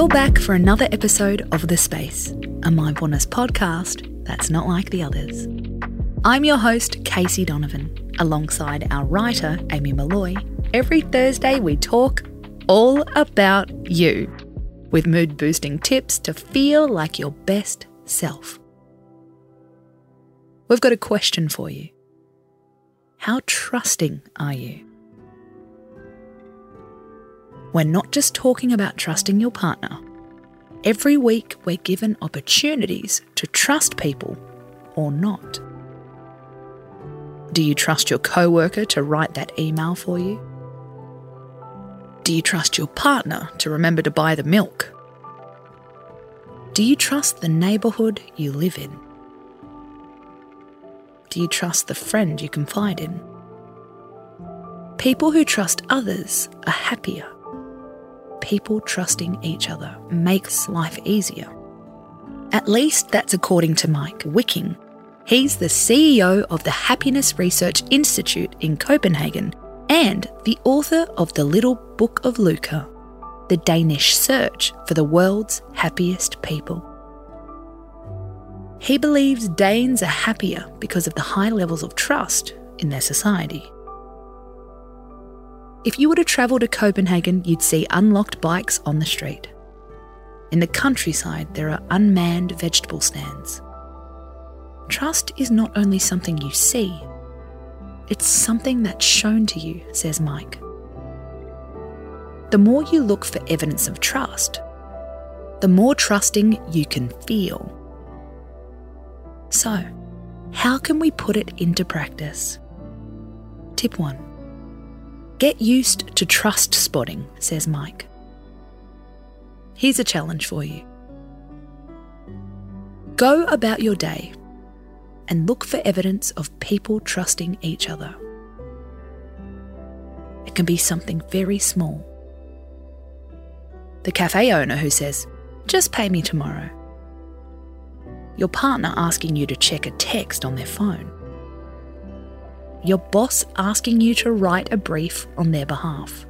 You're back for another episode of The Space, a mindfulness podcast that's not like the others. I'm your host, Casey Donovan. Alongside our writer, Amy Molloy. every Thursday we talk all about you with mood boosting tips to feel like your best self. We've got a question for you. How trusting are you? We're not just talking about trusting your partner. Every week, we're given opportunities to trust people or not. Do you trust your coworker to write that email for you? Do you trust your partner to remember to buy the milk? Do you trust the neighbourhood you live in? Do you trust the friend you confide in? People who trust others are happier. People trusting each other makes life easier. At least that's according to Meik Wiking. He's the CEO of the Happiness Research Institute in Copenhagen and the author of The Little Book of Lykke, the Danish search for the world's happiest people. He believes Danes are happier because of the high levels of trust in their society. If you were to travel to Copenhagen, you'd see unlocked bikes on the street. In the countryside, there are unmanned vegetable stands. Trust is not only something you see, it's something that's shown to you, says Meik. The more you look for evidence of trust, the more trusting you can feel. So, how can we put it into practice? Tip 1 Get used to trust spotting, says Meik. Here's a challenge for you go about your day and look for evidence of people trusting each other. It can be something very small. The cafe owner who says, just pay me tomorrow. Your partner asking you to check a text on their phone your boss asking you to write a brief on their behalf,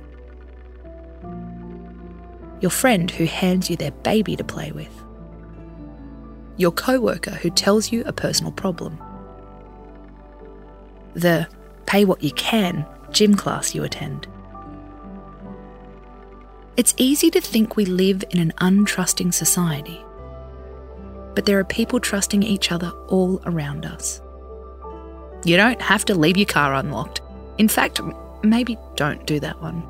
your friend who hands you their baby to play with, your coworker who tells you a personal problem, the pay what you can gym class you attend. It's easy to think we live in an untrusting society, but there are people trusting each other all around us. You don't have to leave your car unlocked. In fact, maybe don't do that one.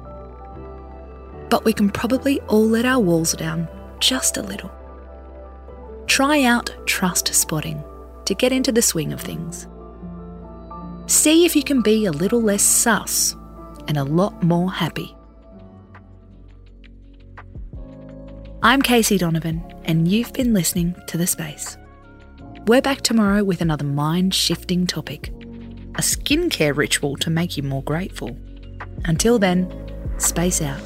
But we can probably all let our walls down just a little. Try out trust spotting to get into the swing of things. See if you can be a little less sus and a lot more happy. I'm Casey Donovan, and you've been listening to The Space. We're back tomorrow with another mind shifting topic a skincare ritual to make you more grateful. Until then, space out.